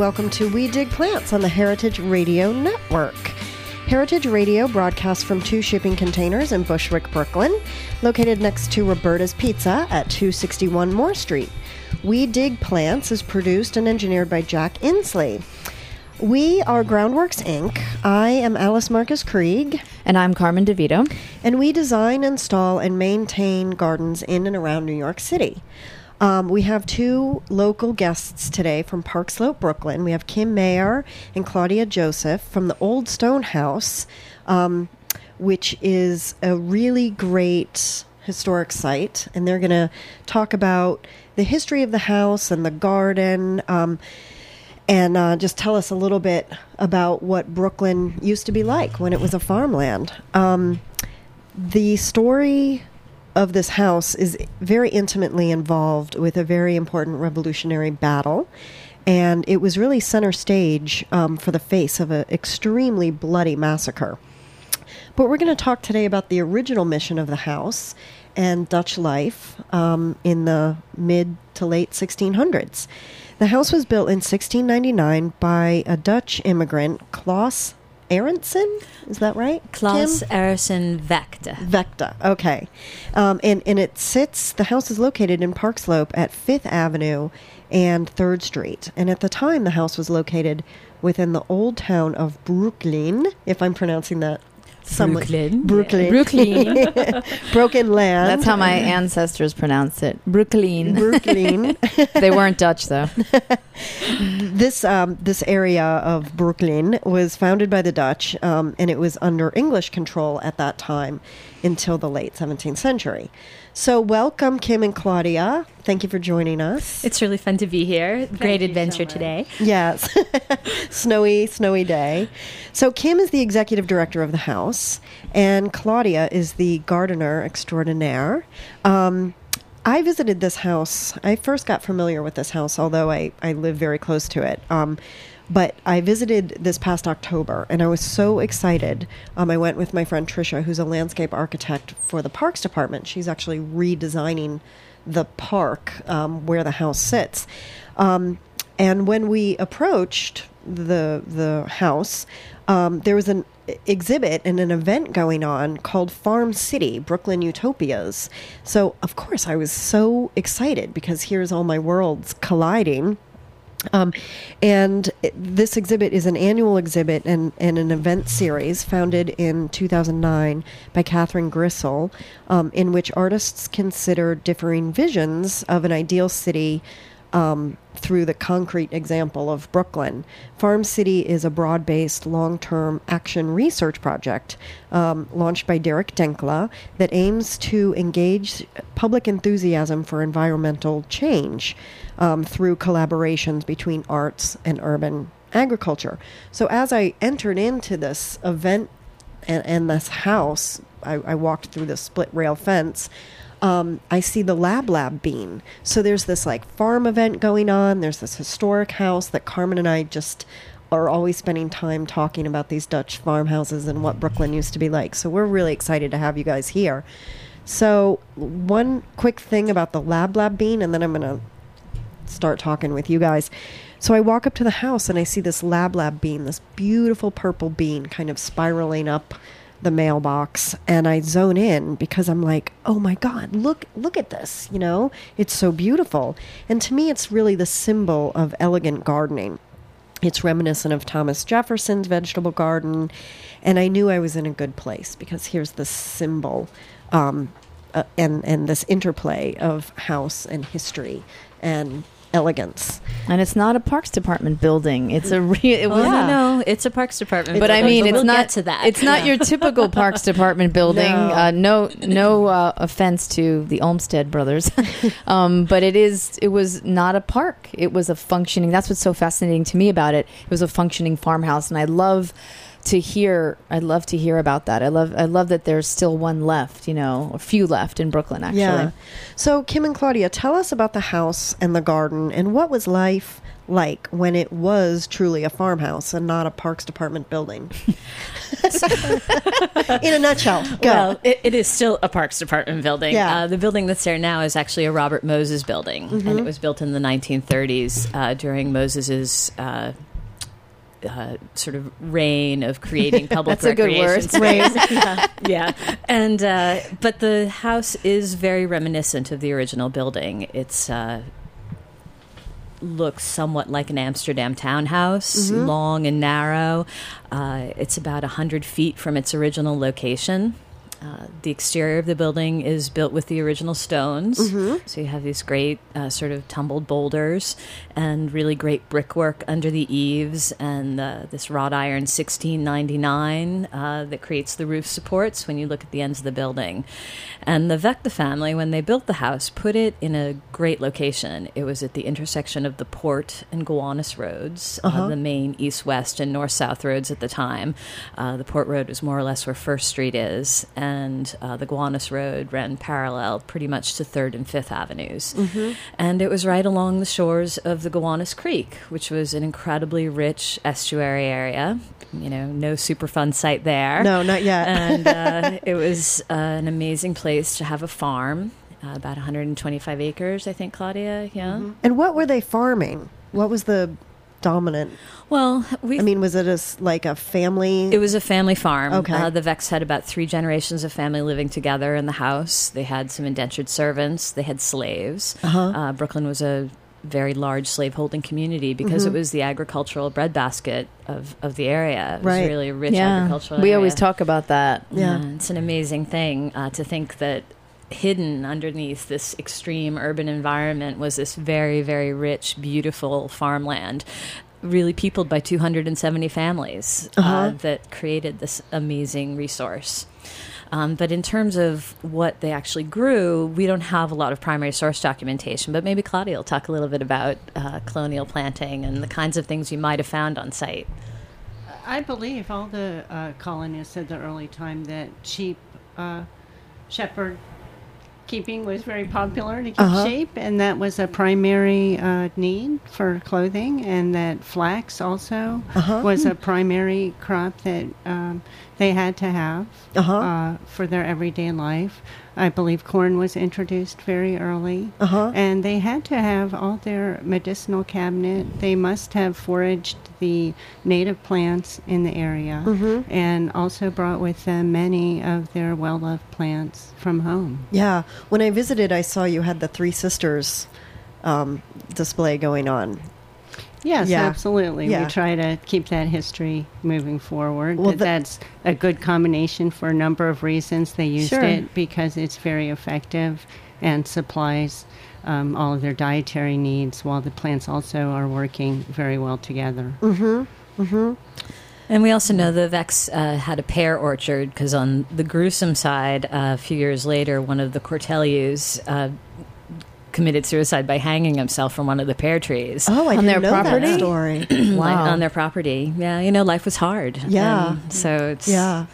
welcome to We Dig Plants on the Heritage Radio Network. Heritage Radio broadcasts from two shipping containers in Bushwick, Brooklyn, located next to Roberta's Pizza at 261 Moore Street. We Dig Plants is produced and engineered by Jack Inslee. We are Groundworks Inc. I am Alice Marcus Krieg. And I'm Carmen DeVito. And we design, install, and maintain gardens in and around New York City. Um, we have two local guests today from Park Slope, Brooklyn. We have Kim Maier and Claudia Joseph from the Old Stone House, um, which is a really great historic site. And they're going to talk about the history of the house and the garden. Um, and uh, just tell us a little bit about what Brooklyn used to be like when it was a farmland. Um, the story of this house is very intimately involved with a very important revolutionary battle. And it was really center stage um, for the face of an extremely bloody massacre. But we're going to talk today about the original mission of the house and Dutch life um, in the mid to late 1600s. The house was built in 1699 by a Dutch immigrant, Klaus Aronson. Is that right? Klaus Aronson Vechte. Vechte. Okay. Um, and, and it sits, the house is located in Park Slope at 5th Avenue and 3rd Street. And at the time, the house was located within the old town of Brooklyn, if I'm pronouncing that somewhat. Brooklyn. Brooklyn. Brooklyn. Broken land. That's how my ancestors pronounced it. Brooklyn. Brooklyn. they weren't Dutch though. this um, this area of Brooklyn was founded by the Dutch, um, and it was under English control at that time until the late 17th century. So, welcome, Kim and Claudia. Thank you for joining us. It's really fun to be here. Thank Great adventure so today. Yes. snowy, snowy day. So, Kim is the executive director of the house, and Claudia is the gardener extraordinaire. Um, I visited this house. I first got familiar with this house, although I, I live very close to it. Um, but I visited this past October and I was so excited. Um, I went with my friend Trisha, who's a landscape architect for the Parks Department. She's actually redesigning the park um, where the house sits. Um, and when we approached the the house, um, there was an exhibit and an event going on called Farm City Brooklyn Utopias. So of course I was so excited because here's all my worlds colliding um, and this exhibit is an annual exhibit and, and an event series founded in 2009 by Catherine Grissel, um, in which artists consider differing visions of an ideal city um, through the concrete example of Brooklyn. Farm City is a broad based, long term action research project um, launched by Derek Denckla that aims to engage public enthusiasm for environmental change um, through collaborations between arts and urban agriculture. So as I entered into this event and, and this house, I, I walked through the split rail fence um, I see the Lab Lab bean. So there's this like farm event going on. There's this historic house that Carmen and I just are always spending time talking about these Dutch farmhouses and what Brooklyn used to be like. So we're really excited to have you guys here. So one quick thing about the Lab Lab bean, and then I'm going to start talking with you guys. So I walk up to the house and I see this Lab Lab bean, this beautiful purple bean, kind of spiraling up the mailbox and I zone in because I'm like, "Oh my god, look look at this, you know? It's so beautiful." And to me it's really the symbol of elegant gardening. It's reminiscent of Thomas Jefferson's vegetable garden, and I knew I was in a good place because here's the symbol um, uh, and and this interplay of house and history and elegance. And it's not a Parks Department building. It's a real. It oh, yeah. no, no, it's a Parks Department. But building. I mean, but it's we'll not to that. It's not yeah. your typical Parks Department building. No, uh, no, no uh, offense to the Olmsted brothers, um, but it is. It was not a park. It was a functioning. That's what's so fascinating to me about it. It was a functioning farmhouse, and I love to hear. I'd love to hear about that. I love. I love that there's still one left. You know, a few left in Brooklyn. Actually, Yeah. So, Kim and Claudia, tell us about the house and the garden and what was life like when it was truly a farmhouse and not a Parks Department building? In a nutshell, go. Well, it, it is still a Parks Department building. Yeah. Uh, the building that's there now is actually a Robert Moses building, and it was built in the 1930s uh, during Moses's. Uh, uh, sort of reign of creating public That's a good word. yeah. yeah, and uh, but the house is very reminiscent of the original building. It's uh, looks somewhat like an Amsterdam townhouse, long and narrow. Uh, it's about 100 feet from its original location. Uh, the exterior of the building is built with the original stones. So you have these great uh, sort of tumbled boulders and really great brickwork under the eaves and uh, this wrought iron 1699 uh, that creates the roof supports when you look at the ends of the building. And the Vechte family, when they built the house, put it in a great location. It was at the intersection of the Port and Gowanus roads, uh the main east west and north south roads at the time. Uh, the Port Road was more or less where First Street is, and uh, the Gowanus Road ran parallel pretty much to Third and Fifth Avenues. And it was right along the shores of the Gowanus Creek, which was an incredibly rich estuary area. You know, no Superfund site there no, not yet. and uh, it was uh, an amazing place to have a farm, uh, about 125 acres, I think, Claudia. Yeah. and what were they farming? What was the dominant? Well, we. I mean, was it a, s- like a family? it was a family farm. Okay. Uh, the Vex had about three generations of family living together in the house. They had some indentured servants. They had slaves. Uh-huh. Uh, Brooklyn was a very large slaveholding community because Mm-hmm. it was the agricultural breadbasket of, of the area. It was Right. really a rich yeah. agricultural We area. always talk about that. Yeah. it's an amazing thing uh, to think that hidden underneath this extreme urban environment was this very, very rich, beautiful farmland. Really peopled by 270 families uh Uh-huh. that created this amazing resource. Um, but in terms of what they actually grew, we don't have a lot of primary source documentation. But maybe Claudia will talk a little bit about uh, colonial planting and the kinds of things you might have found on site. I believe all the uh, colonists at the early time that sheep, uh, shepherd keeping was very popular to keep Uh-huh. sheep, and that was a primary uh, need for clothing, and that flax also Uh-huh. was a primary crop that um, they had to have Uh-huh. uh, for their everyday life. I believe corn was introduced very early. Uh-huh. And they had to have all their medicinal cabinet. They must have foraged the native plants in the area Mm-hmm. and also brought with them many of their well loved plants from home. Yeah. When I visited, I saw you had the Three Sisters um, display going on. Yes, Yeah. absolutely. Yeah. We try to keep that history moving forward. Well, the- that's a good combination for a number of reasons. They used Sure. it because it's very effective and supplies um, all of their dietary needs, while the plants also are working very well together. Mm-hmm. Mm-hmm. And we also know the Vex uh, had a pear orchard because on the gruesome side, uh, a few years later, one of the Cortelyous uh, committed suicide by hanging himself from one of the pear trees Oh, I On didn't their know property? that story. Wow. on their property. Yeah, you know, life was hard. Yeah. And so it's yeah.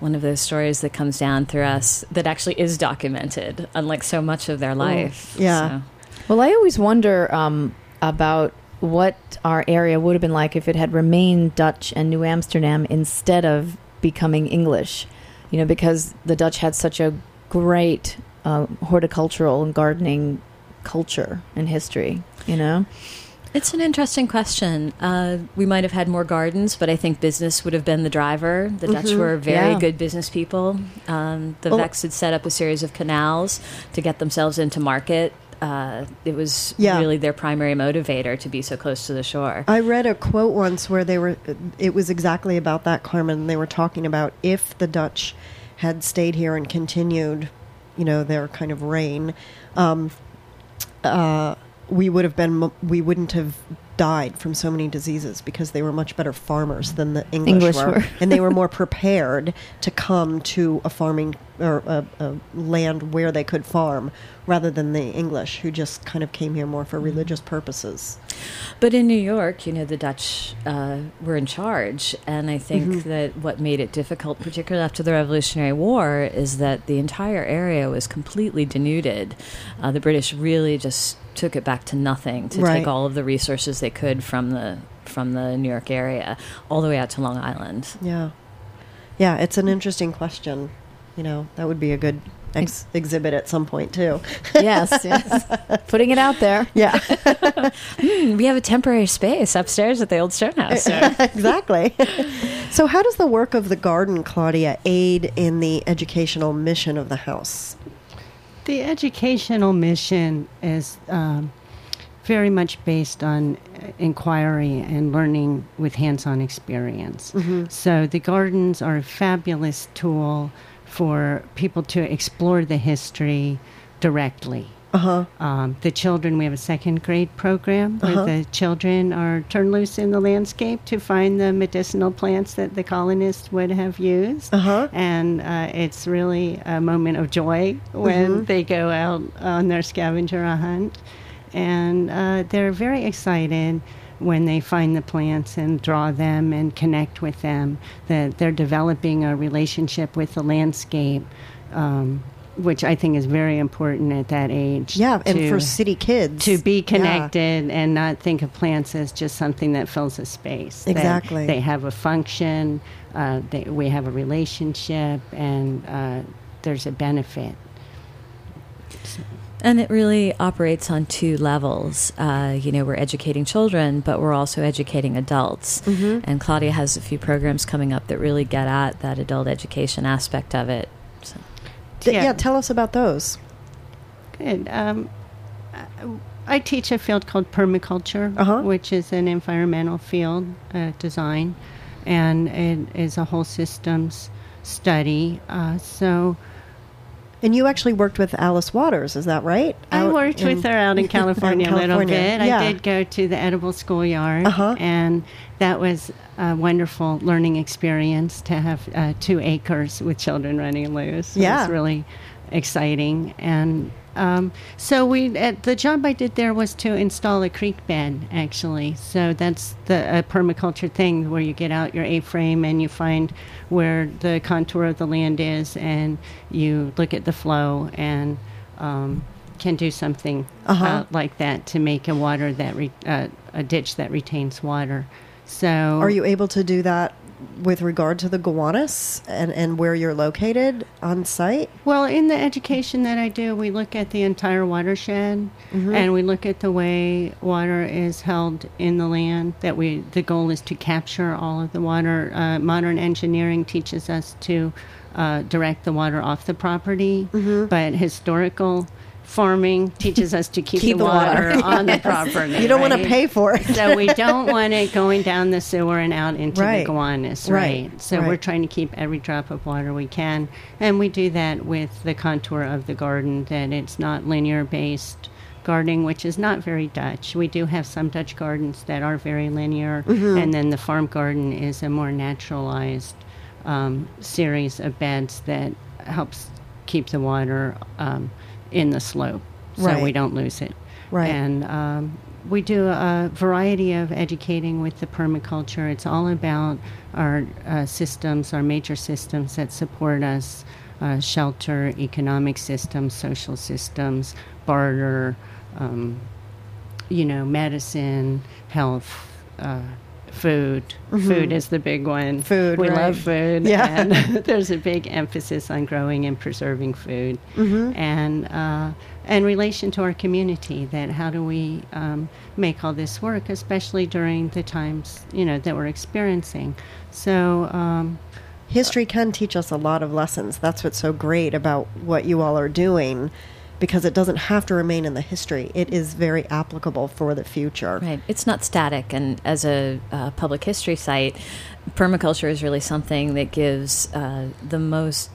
one of those stories that comes down through us that actually is documented, unlike so much of their life. Yeah. So- Well, I always wonder um, about what our area would have been like if it had remained Dutch and New Amsterdam instead of becoming English. You know, because the Dutch had such a great uh, horticultural and gardening culture and history. You know, It's an interesting question. Uh, we might have had more gardens, but I think business would have been the driver. The Dutch Mhm. were very Yeah. good business people. Um, the Well- Vex had set up a series of canals to get themselves into market. Uh, it was Yeah. really their primary motivator to be so close to the shore. I read a quote once where they were, it was exactly about that, Carmen. They were talking about if the Dutch had stayed here and continued, you know, their kind of reign, um, uh, we would have been we wouldn't have died from so many diseases because they were much better farmers than the English, English were, were. and they were more prepared to come to a farming or a, a land where they could farm rather than the English who just kind of came here more for religious purposes. But in New York, you know, the Dutch uh, were in charge, and I think that what made it difficult, particularly after the Revolutionary War, is that the entire area was completely denuded. Uh, the British really just took it back to nothing to Right. take all of the resources they could from the from the New York area all the way out to Long Island. Yeah, yeah, it's an interesting question. You know, that would be a good ex- exhibit at some point too. yes, yes. Putting it out there. Yeah, Hmm, we have a temporary space upstairs at the old Stone House. exactly. so, how does the work of the garden, Claudia, aid in the educational mission of the house? The educational mission is um, very much based on uh, inquiry and learning with hands on experience. So the gardens are a fabulous tool for people to explore the history directly. Uh huh. Um, the children, we have a second grade program where Uh-huh. the children are turned loose in the landscape to find the medicinal plants that the colonists would have used. Uh-huh. And uh, it's really a moment of joy when they go out on their scavenger hunt. And uh, they're very excited when they find the plants and draw them and connect with them, that they're developing a relationship with the landscape. Um, which I think is very important at that age. Yeah, and for city kids to be Yeah. connected and not think of plants as just something that fills a space. Exactly. they have a function, uh, they, we have a relationship, and uh, there's a benefit. And it really operates on two levels. Uh, you know, we're educating children, but we're also educating adults. Mm-hmm. And Claudia has a few programs coming up that really get at that adult education aspect of it. So. Yeah. Yeah. tell us about those. Good. Um, I- I teach a field called permaculture, Uh-huh. which is an environmental field uh, design, and it is a whole systems study. Uh, so And you actually worked with Alice Waters, is that right? I worked in- with her out in California, a little bit. Yeah. I did go to the Edible Schoolyard, Uh-huh. and that was a wonderful learning experience to have uh, two acres with children running loose. It Yeah. was really exciting. And um, so we, uh, the job I did there was to install a creek bed, actually. So that's the a permaculture thing where you get out your A-frame and you find where the contour of the land is, and you look at the flow and um, can do something Uh-huh. uh, like that to make a water that re- uh, a ditch that retains water. So Are you able to do that with regard to the Gowanus and, and where you're located on site? Well, in the education that I do, we look at the entire watershed, Mm-hmm. and we look at the way water is held in the land. That we, the goal is to capture all of the water. Uh, modern engineering teaches us to uh, direct the water off the property, Mm-hmm. but historical farming teaches us to keep, Keep the, water. water, on the property. You don't want to pay for it. so we don't want it going down the sewer and out into Right. the Gowanus, Right, right? So right. we're trying to keep every drop of water we can, and we do that with the contour of the garden. That it's not linear based gardening, which is not very Dutch. We do have some Dutch gardens that are very linear, Mm-hmm. and then the farm garden is a more naturalized um, series of beds that helps keep the water um, in the slope, so Right. we don't lose it. Right. And um, we do a variety of educating with the permaculture. It's all about our uh, systems, our major systems that support us uh, shelter, economic systems, social systems, barter, um, you know, medicine, health. Uh, Food. Food is the big one. Mm-hmm. Food, We right. love food. Yeah. And there's a big emphasis on growing and preserving food. Mm-hmm. And uh, and relation to our community that how do we um, make all this work especially during the times you know that we're experiencing so um, History can teach us a lot of lessons. That's what's so great about what you all are doing because it doesn't have to remain in the history. It is very applicable for the future. Right. It's not static. And as a uh, public history site, permaculture is really something that gives uh, the most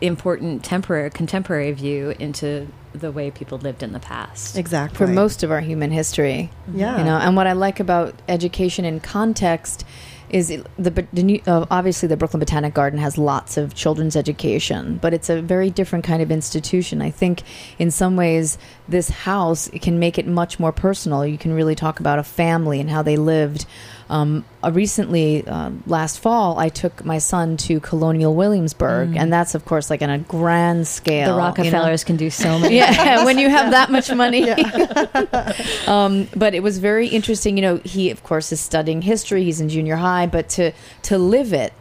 important temporary contemporary view into the way people lived in the past. Exactly. for most of our human history. Yeah. You know, and what I like about education in context is the, the new, uh, obviously the Brooklyn Botanic Garden has lots of children's education, but it's a very different kind of institution. I think in some ways this house can make it much more personal. You can really talk about a family and how they lived. Um, uh, recently, uh, last fall, I took my son to Colonial Williamsburg, and that's of course like on a grand scale. The you know? Rockefellers can do so many. yeah, when you have that much money. um, but it was very interesting. You know, he of course is studying history. He's in junior high, but to to live it.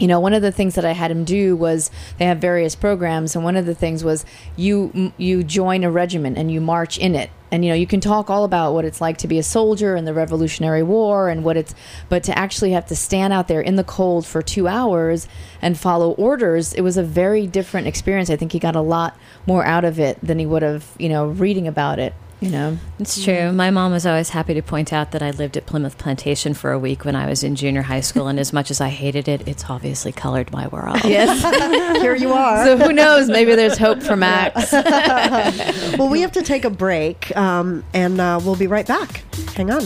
You know, one of the things that I had him do was they have various programs, and one of the things was you you join a regiment and you march in it, and you know you can talk all about what it's like to be a soldier in the Revolutionary War and what it's, but to actually have to stand out there in the cold for two hours and follow orders, it was a very different experience. I think he got a lot more out of it than he would have, you know, reading about it. You know, It's true. My mom was always happy to point out that I lived at Plymouth Plantation for a week when I was in junior high school, and as much as I hated it, it's obviously colored my world. yes. Here you are. so who knows? Maybe there's hope for Max. well, we have to take a break, um, and uh, we'll be right back. Hang on.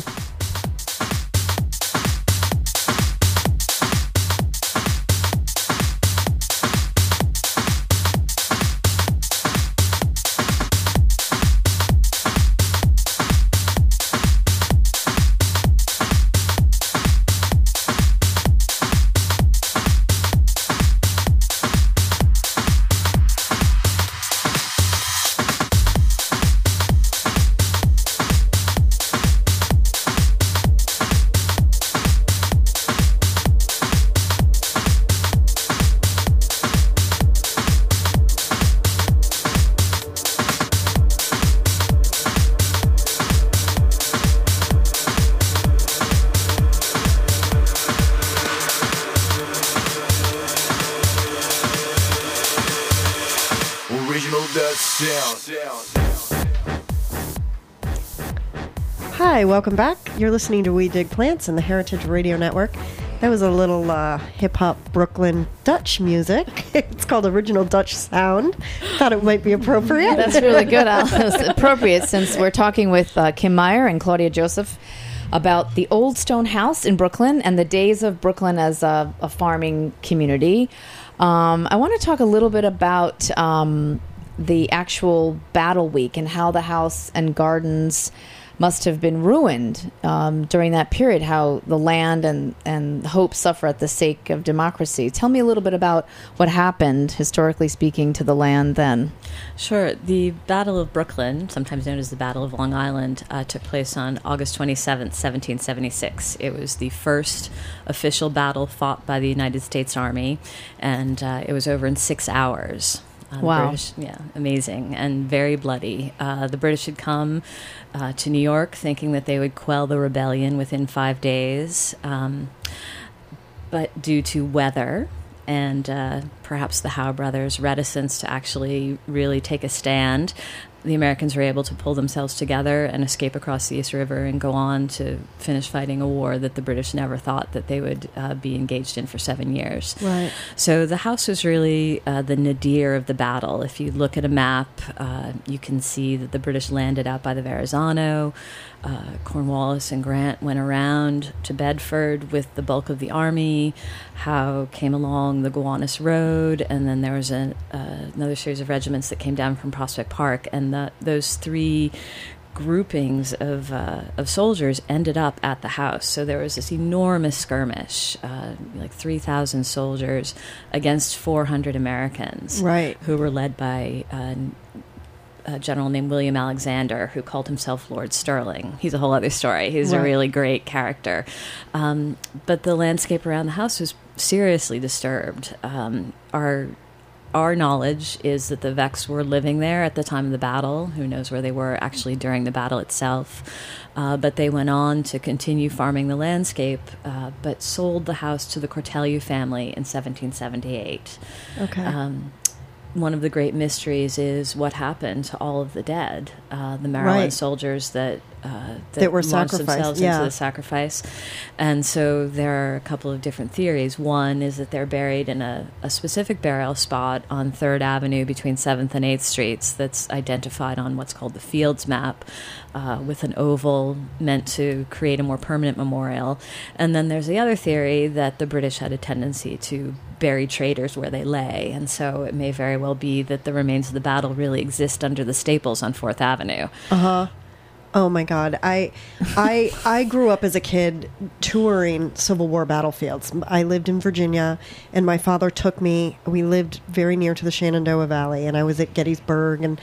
Welcome back. You're listening to We Dig Plants and the Heritage Radio Network. That was a little uh, hip hop Brooklyn Dutch music. it's called Original Dutch Sound. Thought it might be appropriate. That's really good. Al. It's appropriate since we're talking with uh, Kim Maier and Claudia Joseph about the Old Stone House in Brooklyn and the days of Brooklyn as a, a farming community. Um, I want to talk a little bit about um, the actual battle week and how the house and gardens must have been ruined um, during that period, how the land and, and hope suffer at the sake of democracy. Tell me a little bit about what happened, historically speaking, to the land then. Sure. The Battle of Brooklyn, sometimes known as the Battle of Long Island, uh, took place on August 27th, 1776. It was the first official battle fought by the United States Army, and uh, it was over in six hours. Uh, Wow. British, yeah, amazing and very bloody. Uh, the British had come uh, to New York thinking that they would quell the rebellion within five days. Um, but due to weather and uh, perhaps the Howe brothers' reticence to actually really take a stand, the Americans were able to pull themselves together and escape across the East River and go on to finish fighting a war that the British never thought that they would uh, be engaged in for seven years. Right. So the house was really uh, the nadir of the battle. If you look at a map, uh, you can see that the British landed out by the Verrazano. Uh, Cornwallis and Grant went around to Bedford with the bulk of the army. Howe came along the Gowanus Road, and then there was uh, another series of regiments that came down from Prospect Park. And the, those three groupings of uh, of soldiers ended up at the house. So there was this enormous skirmish, uh, like three thousand soldiers against four hundred Americans, Right. Who were led by. Uh, a general named William Alexander, who called himself Lord Stirling. He's a whole other story. He's a really great character. Um, but the landscape around the house was seriously disturbed. Um, our our knowledge is that the Vex were living there at the time of the battle. Who knows where they were actually during the battle itself? Uh, but they went on to continue farming the landscape, uh, but sold the house to the Cortelyou family in 1778. Okay. Um, one of the great mysteries is what happened to all of the dead, uh, the Maryland Right. soldiers that uh, That were launched sacrificed, themselves yeah. into the sacrifice. And so there are a couple of different theories. One is that they're buried in a, a specific burial spot on Third Avenue between Seventh and Eighth Streets. That's identified on what's called the Fields map, uh, with an oval meant to create a more permanent memorial. And then there's the other theory that the British had a tendency to bury traitors where they lay, and so it may very well be that the remains of the battle really exist under the staples on Fourth Avenue. Uh huh. Oh my God! I, I, I grew up as a kid touring Civil War battlefields. I lived in Virginia, and my father took me. We lived very near to the Shenandoah Valley, and I was at Gettysburg and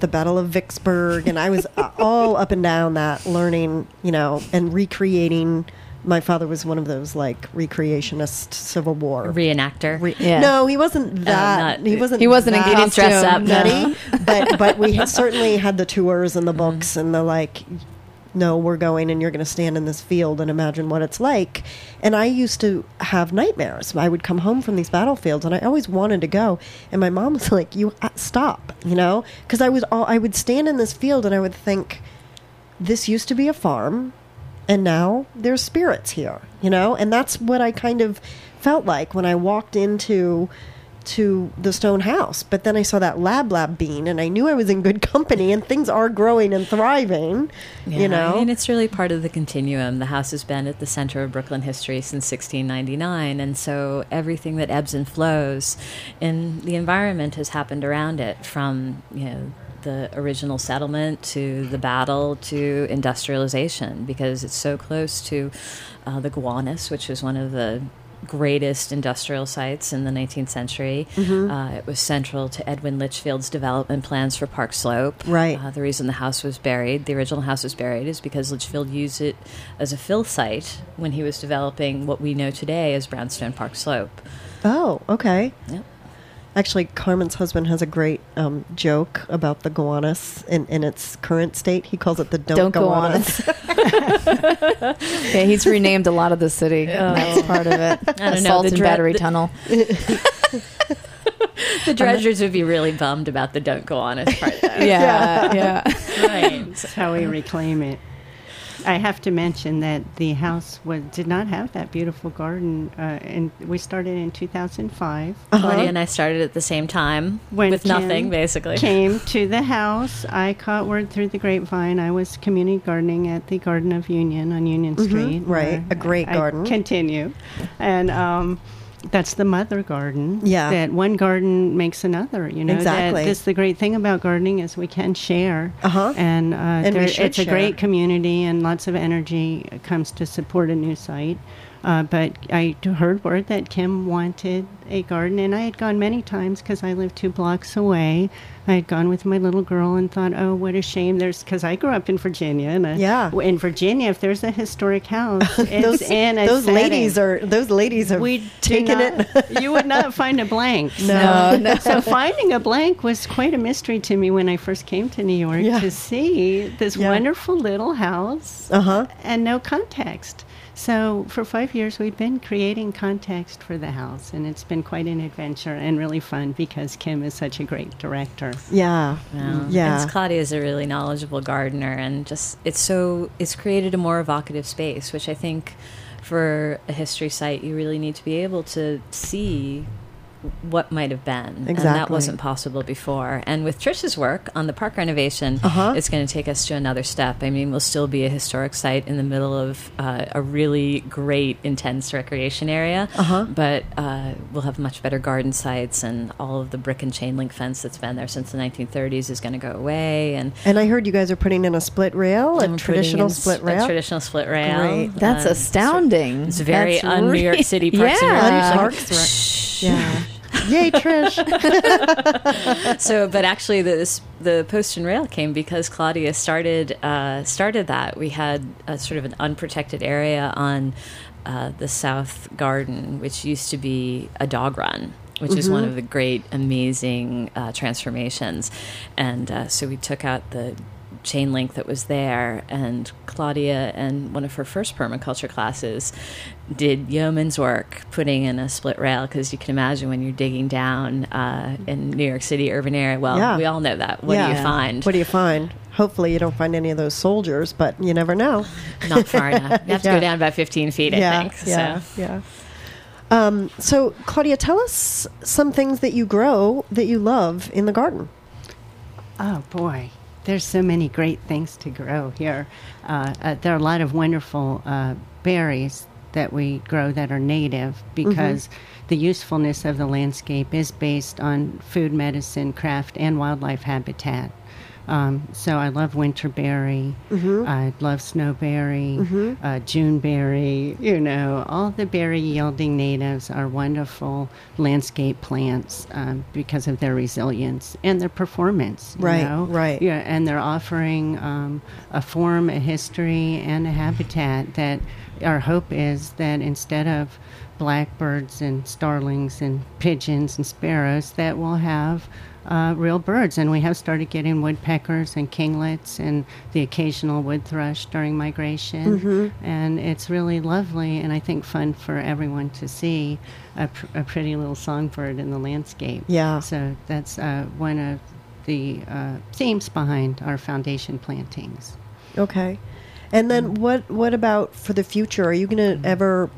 the Battle of Vicksburg, and I was uh, all up and down that, learning, you know, and recreating. My father was one of those like recreationist Civil War Reenactor. Re- Yeah. No, he wasn't that. not- he wasn't. He wasn't in that He didn't dress up, costume, no. nutty, but but we had certainly had the tours and the books and the like. No, we're going, and you're going to stand in this field and imagine what it's like. And I used to have nightmares. I would come home from these battlefields, and I always wanted to go. And my mom was like, "You uh, stop," you know, because I was all I would stand in this field, and I would think, "This used to be a farm, and now there's spirits here," you know. And that's what I kind of felt like when I walked into to the stone house. But then I saw that lab lab bean and I knew I was in good company and things are growing and thriving. Yeah, you know? and it's really part of the continuum. The house has been at the center of Brooklyn history since 1699, and so everything that ebbs and flows in the environment has happened around it, from you know the original settlement to the battle to industrialization, because it's so close to uh, the Gowanus, which is one of the greatest industrial sites in the 19th century. Mm-hmm. Uh, it was central to Edwin Litchfield's development plans for Park Slope. Right. Uh, the reason the house was buried, the original house was buried, is because Litchfield used it as a fill site when he was developing what we know today as Brownstone Park Slope. Oh, okay. Yep. Actually, Carmen's husband has a great um, joke about the Gowanus in, in its current state. He calls it the Don't, Don't Go, Go On On Yeah, he's renamed a lot of the city. That's part of it. I don't know, the and dre- Battery the- Tunnel. The dredgers would be really bummed about the don't go on us part, though. Yeah, yeah. right. That's how we reclaim it. I have to mention that the house was, did not have that beautiful garden, uh, and we started in 2005. Claudia and I started at the same time When with nothing, basically. Came to the house. I caught word through the grapevine. I was community gardening at the Garden of Union on Union Street. Mm-hmm. right. A great I- garden. I continue, and um, that's the mother garden. Yeah. That one garden makes another. You know. that- Exactly. This the great thing about gardening is we can share. Uh-huh. And, uh, And there- it's a great community, and lots of energy comes to support a new site. Uh, but I heard word that Kim wanted a garden, and I had gone many times because I live two blocks away. I had gone with my little girl and thought, oh, what a shame. There's because I grew up in Virginia, and a, Yeah. in Virginia, if there's a historic house, it's those in a those ladies are those ladies are We taken not- it. you would not find a blank. No, no. So finding a blank was quite a mystery to me when I first came to New York Yeah. to see this Yeah. wonderful little house Uh huh. and no context. So for five years, we've been creating context for the house, and it's been quite an adventure and really fun because Kim is such a great director. Yeah. Yeah. Yeah. And Claudia is a really knowledgeable gardener, and just it's so it's created a more evocative space, which I think for a history site you really need to be able to see what might have been, and that wasn't possible before. And with Trish's work on the park renovation, Uh-huh. it's going to take us to another step. I mean, we'll still be a historic site in the middle of uh, a really great, intense recreation area, Uh-huh. but uh, we'll have much better garden sites, and all of the brick and chain link fence that's been there since the 1930s is going to go away. And And I heard you guys are putting in a split rail, a I'm traditional putting in split a rail. traditional split rail. Great. That's Uh, astounding. It's very That's un New York City Parks and yeah. Recreation. Parks Rec- yeah. Yay, Trish. so, but actually, this the post and rail came because Claudia started uh, started that. We had a sort of an unprotected area on uh, the South Garden, which used to be a dog run. Which is one of the great, amazing uh, transformations, and uh, so we took out the chain link that was there. And Claudia, and one of her first permaculture classes, did yeoman's work putting in a split rail because you can imagine when you're digging down uh, in New York City urban area. Well, Yeah. we all know that. What do you find? What do you find? Hopefully, you don't find any of those soldiers, but you never know. Not far enough. You have to Yeah. go down about 15 feet, I yeah, think. yeah, So. yeah. Um, so, Claudia, tell us some things that you grow that you love in the garden. Oh boy, there's so many great things to grow here. Uh, uh, there are a lot of wonderful uh, berries that we grow that are native because the usefulness of the landscape is based on food, medicine, craft, and wildlife habitat. Um, so I love winterberry. I love snowberry, uh, juneberry. You know, all the berry yielding natives are wonderful landscape plants um, because of their resilience and their performance. you Right, know? right. Yeah, and they're offering um, a form, a history, and a habitat that our hope is that instead of blackbirds and starlings and pigeons and sparrows, that we'll have uh, real birds. And we have started getting woodpeckers and kinglets and the occasional wood thrush during migration. Mm-hmm. And it's really lovely and I think fun for everyone to see a, pr- a pretty little songbird in the landscape. Yeah. So that's uh, one of the uh, themes behind our foundation plantings. Okay. And then Mm-hmm. what what about for the future? Are you going to ever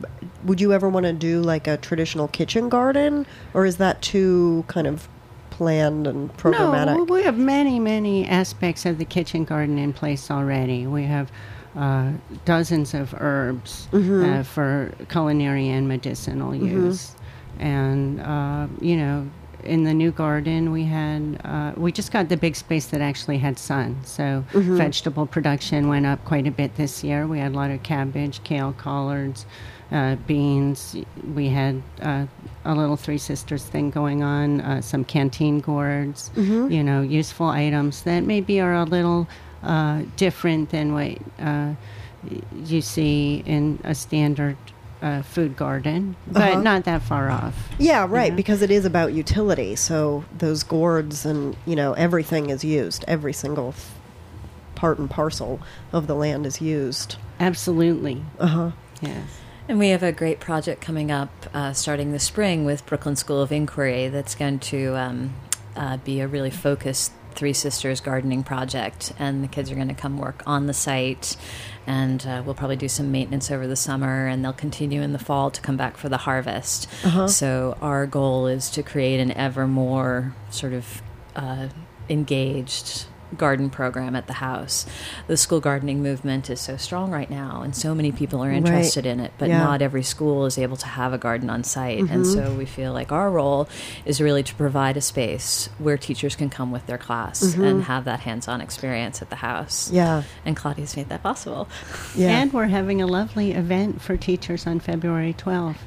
would you ever want to do like a traditional kitchen garden or is that too kind of planned and programmatic? No, we have many, many aspects of the kitchen garden in place already. We have uh, dozens of herbs uh, for culinary and medicinal use. And, uh, you know, in the new garden, we had, uh, we just got the big space that actually had sun. So vegetable production went up quite a bit this year. We had a lot of cabbage, kale, collards, uh, beans. We had uh, a little Three Sisters thing going on, uh, some canteen gourds, you know, useful items that maybe are a little uh, different than what uh, you see in a standard uh, food garden, but Uh-huh. not that far off. Yeah, right, Yeah. because it is about utility. So those gourds and, you know, everything is used. Every single f- part and parcel of the land is used. Absolutely. Uh-huh. Yes. And we have a great project coming up uh, starting this spring with Brooklyn School of Inquiry that's going to um, uh, be a really focused Three Sisters gardening project. And the kids are going to come work on the site. And uh, we'll probably do some maintenance over the summer, and they'll continue in the fall to come back for the harvest. So, our goal is to create an ever more sort of uh, engaged garden program at the house. The school gardening movement is so strong right now, and so many people are Right. interested in it, but Yeah. not every school is able to have a garden on site. And so we feel like our role is really to provide a space where teachers can come with their class and have that hands on experience at the house. Yeah. And Claudia's made that possible. Yeah. And we're having a lovely event for teachers on February 12th.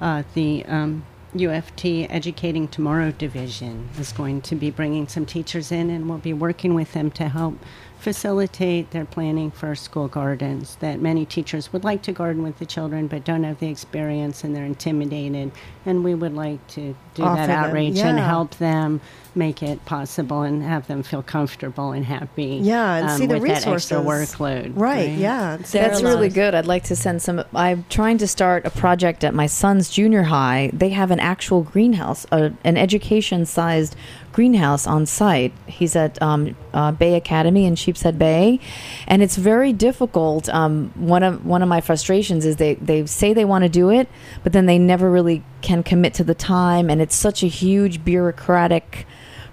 Uh, the um, UFT Educating Tomorrow Division is going to be bringing some teachers in, and we'll be working with them to help facilitate their planning for school gardens. That many teachers would like to garden with the children but don't have the experience and they're intimidated. And we would like to do Offer that them, outreach and help them make it possible and have them feel comfortable and happy. Yeah, and um, see the with that extra resources. workload. Right, yeah. So That's are really good. I'd like to send some. I'm trying to start a project at my son's junior high. They have an actual greenhouse, a, an education-sized greenhouse on site. He's at um, uh, Bay Academy in Sheepshead Bay, and it's very difficult. Um, one of one of my frustrations is they they say they want to do it, but then they never really can commit to the time, and it's such a huge bureaucratic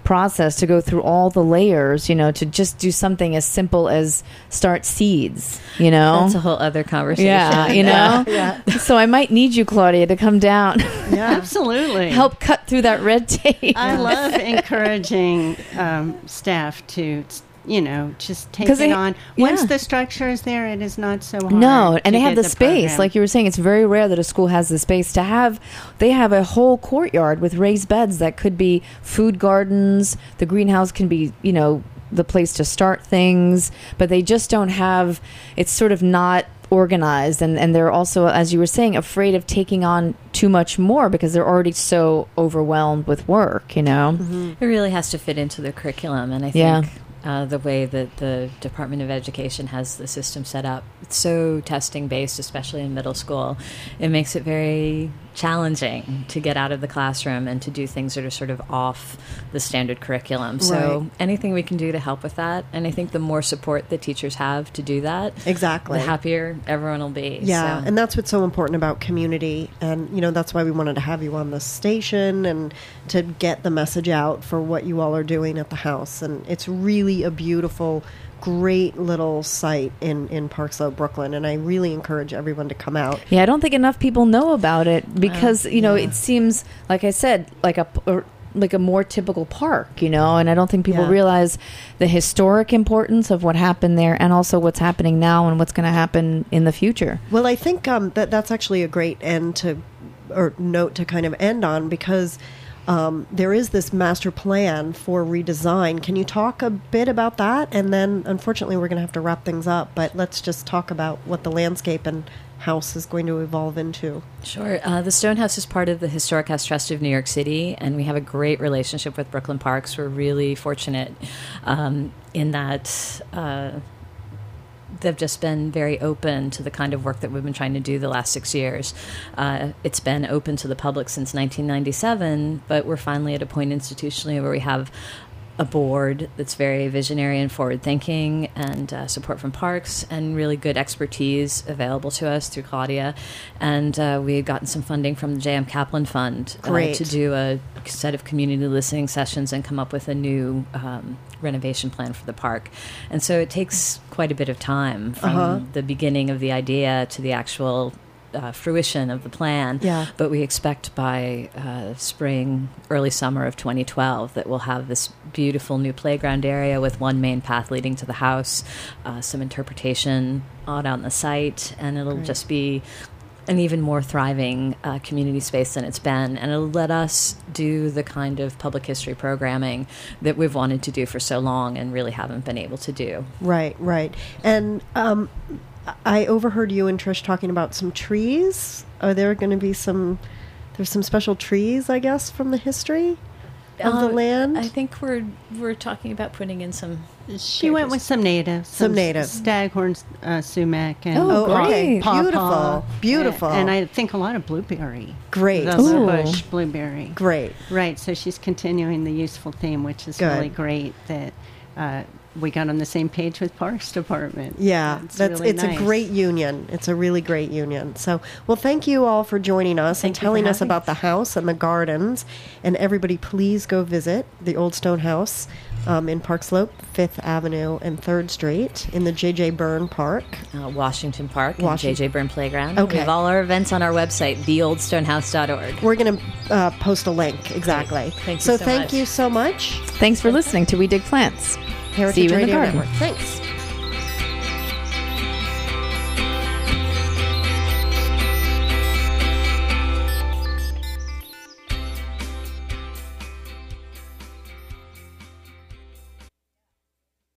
process to go through all the layers, you know, to just do something as simple as start seeds, you know? That's a whole other conversation. yeah, you know? Yeah. So I might need you, Claudia, to come down, Yeah. Absolutely. help cut through that red tape. I love encouraging um, staff to, you know, just take 'Cause it they- on. Once yeah. the structure is there, it is not so hard. No, and they have get the, space. program. Like you were saying, it's very rare that a school has the space to have. They have a whole courtyard with raised beds that could be food gardens. The greenhouse can be, you know, the place to start things, but they just don't have. It's sort of not organized, and and they're also, as you were saying, afraid of taking on too much more because they're already so overwhelmed with work. You know. Mm-hmm. It really has to fit into the curriculum, and I think Yeah. Uh, the way that the Department of Education has the system set up. It's so testing based, especially in middle school. It makes it very challenging to get out of the classroom and to do things that are sort of off the standard curriculum. So Right. anything we can do to help with that, and I think the more support that teachers have to do that, Exactly. the happier everyone will be. Yeah, So- and that's what's so important about community, and you know that's why we wanted to have you on the station and to get the message out for what you all are doing at the house. And it's really a beautiful, great little site in in Park Slope, Brooklyn, and I really encourage everyone to come out. Yeah, I don't think enough people know about it because you know it seems like I said like a or like a more typical park, you know, and I don't think people Yeah. realize the historic importance of what happened there and also what's happening now and what's going to happen in the future. Well, I think um, that that's actually a great end to or note to kind of end on because um, there is this master plan for redesign. Can you talk a bit about that? And then, unfortunately, we're going to have to wrap things up. But let's just talk about what the landscape and house is going to evolve into. Sure. Uh, the Stonehouse is part of the Historic House Trust of New York City, and we have a great relationship with Brooklyn Parks. We're really fortunate um, in that. Uh, They've just been very open to the kind of work that we've been trying to do the last six years. Uh, it's been open to the public since 1997, but we're finally at a point institutionally where we have a board that's very visionary and forward thinking and uh, support from parks and really good expertise available to us through Claudia. And uh, we had gotten some funding from the J.M. Kaplan Fund uh, to do a set of community listening sessions and come up with a new um, renovation plan for the park. And so it takes quite a bit of time from Uh-huh. the beginning of the idea to the actual uh, fruition of the plan. Yeah. But we expect by uh, spring, early summer of 2012 that we'll have this beautiful new playground area with one main path leading to the house, uh, some interpretation out on the site, and it'll Great. just be an even more thriving uh, community space than it's been. And it'll let us do the kind of public history programming that we've wanted to do for so long and really haven't been able to do. Right, right. And um, I overheard you and Trish talking about some trees. Are there going to be some? There's some special trees, I guess, from the history of the Uh, land. I think we're we're talking about putting in some. She went with some natives, Some natives: staghorn uh, sumac, and Oh, Oh, okay. great. pawpaw. Beautiful. Beautiful. And, I think a lot of blueberry. Great. The Ooh. bush blueberry. Great. Right. So she's continuing the useful theme, which is Good. really great that uh, we got on the same page with Parks Department. Yeah, That's that's really it's nice. a great union. It's a really great union. So, well, thank you all for joining us Thank and telling us having about the house and the gardens. And everybody, please go visit the Old Stone House um, in Park Slope, Fifth Avenue and Third Street in the J.J. Byrne Park. uh, Washington Park Washington- and JJ Byrne Playground. Okay. We have all our events on our website, theoldstonehouse.org. We're going to uh, post a link exactly. Thank you so, so thank much. you so much. Thanks for listening to We Dig Plants. Heritage See you in the garden. Network. Thanks.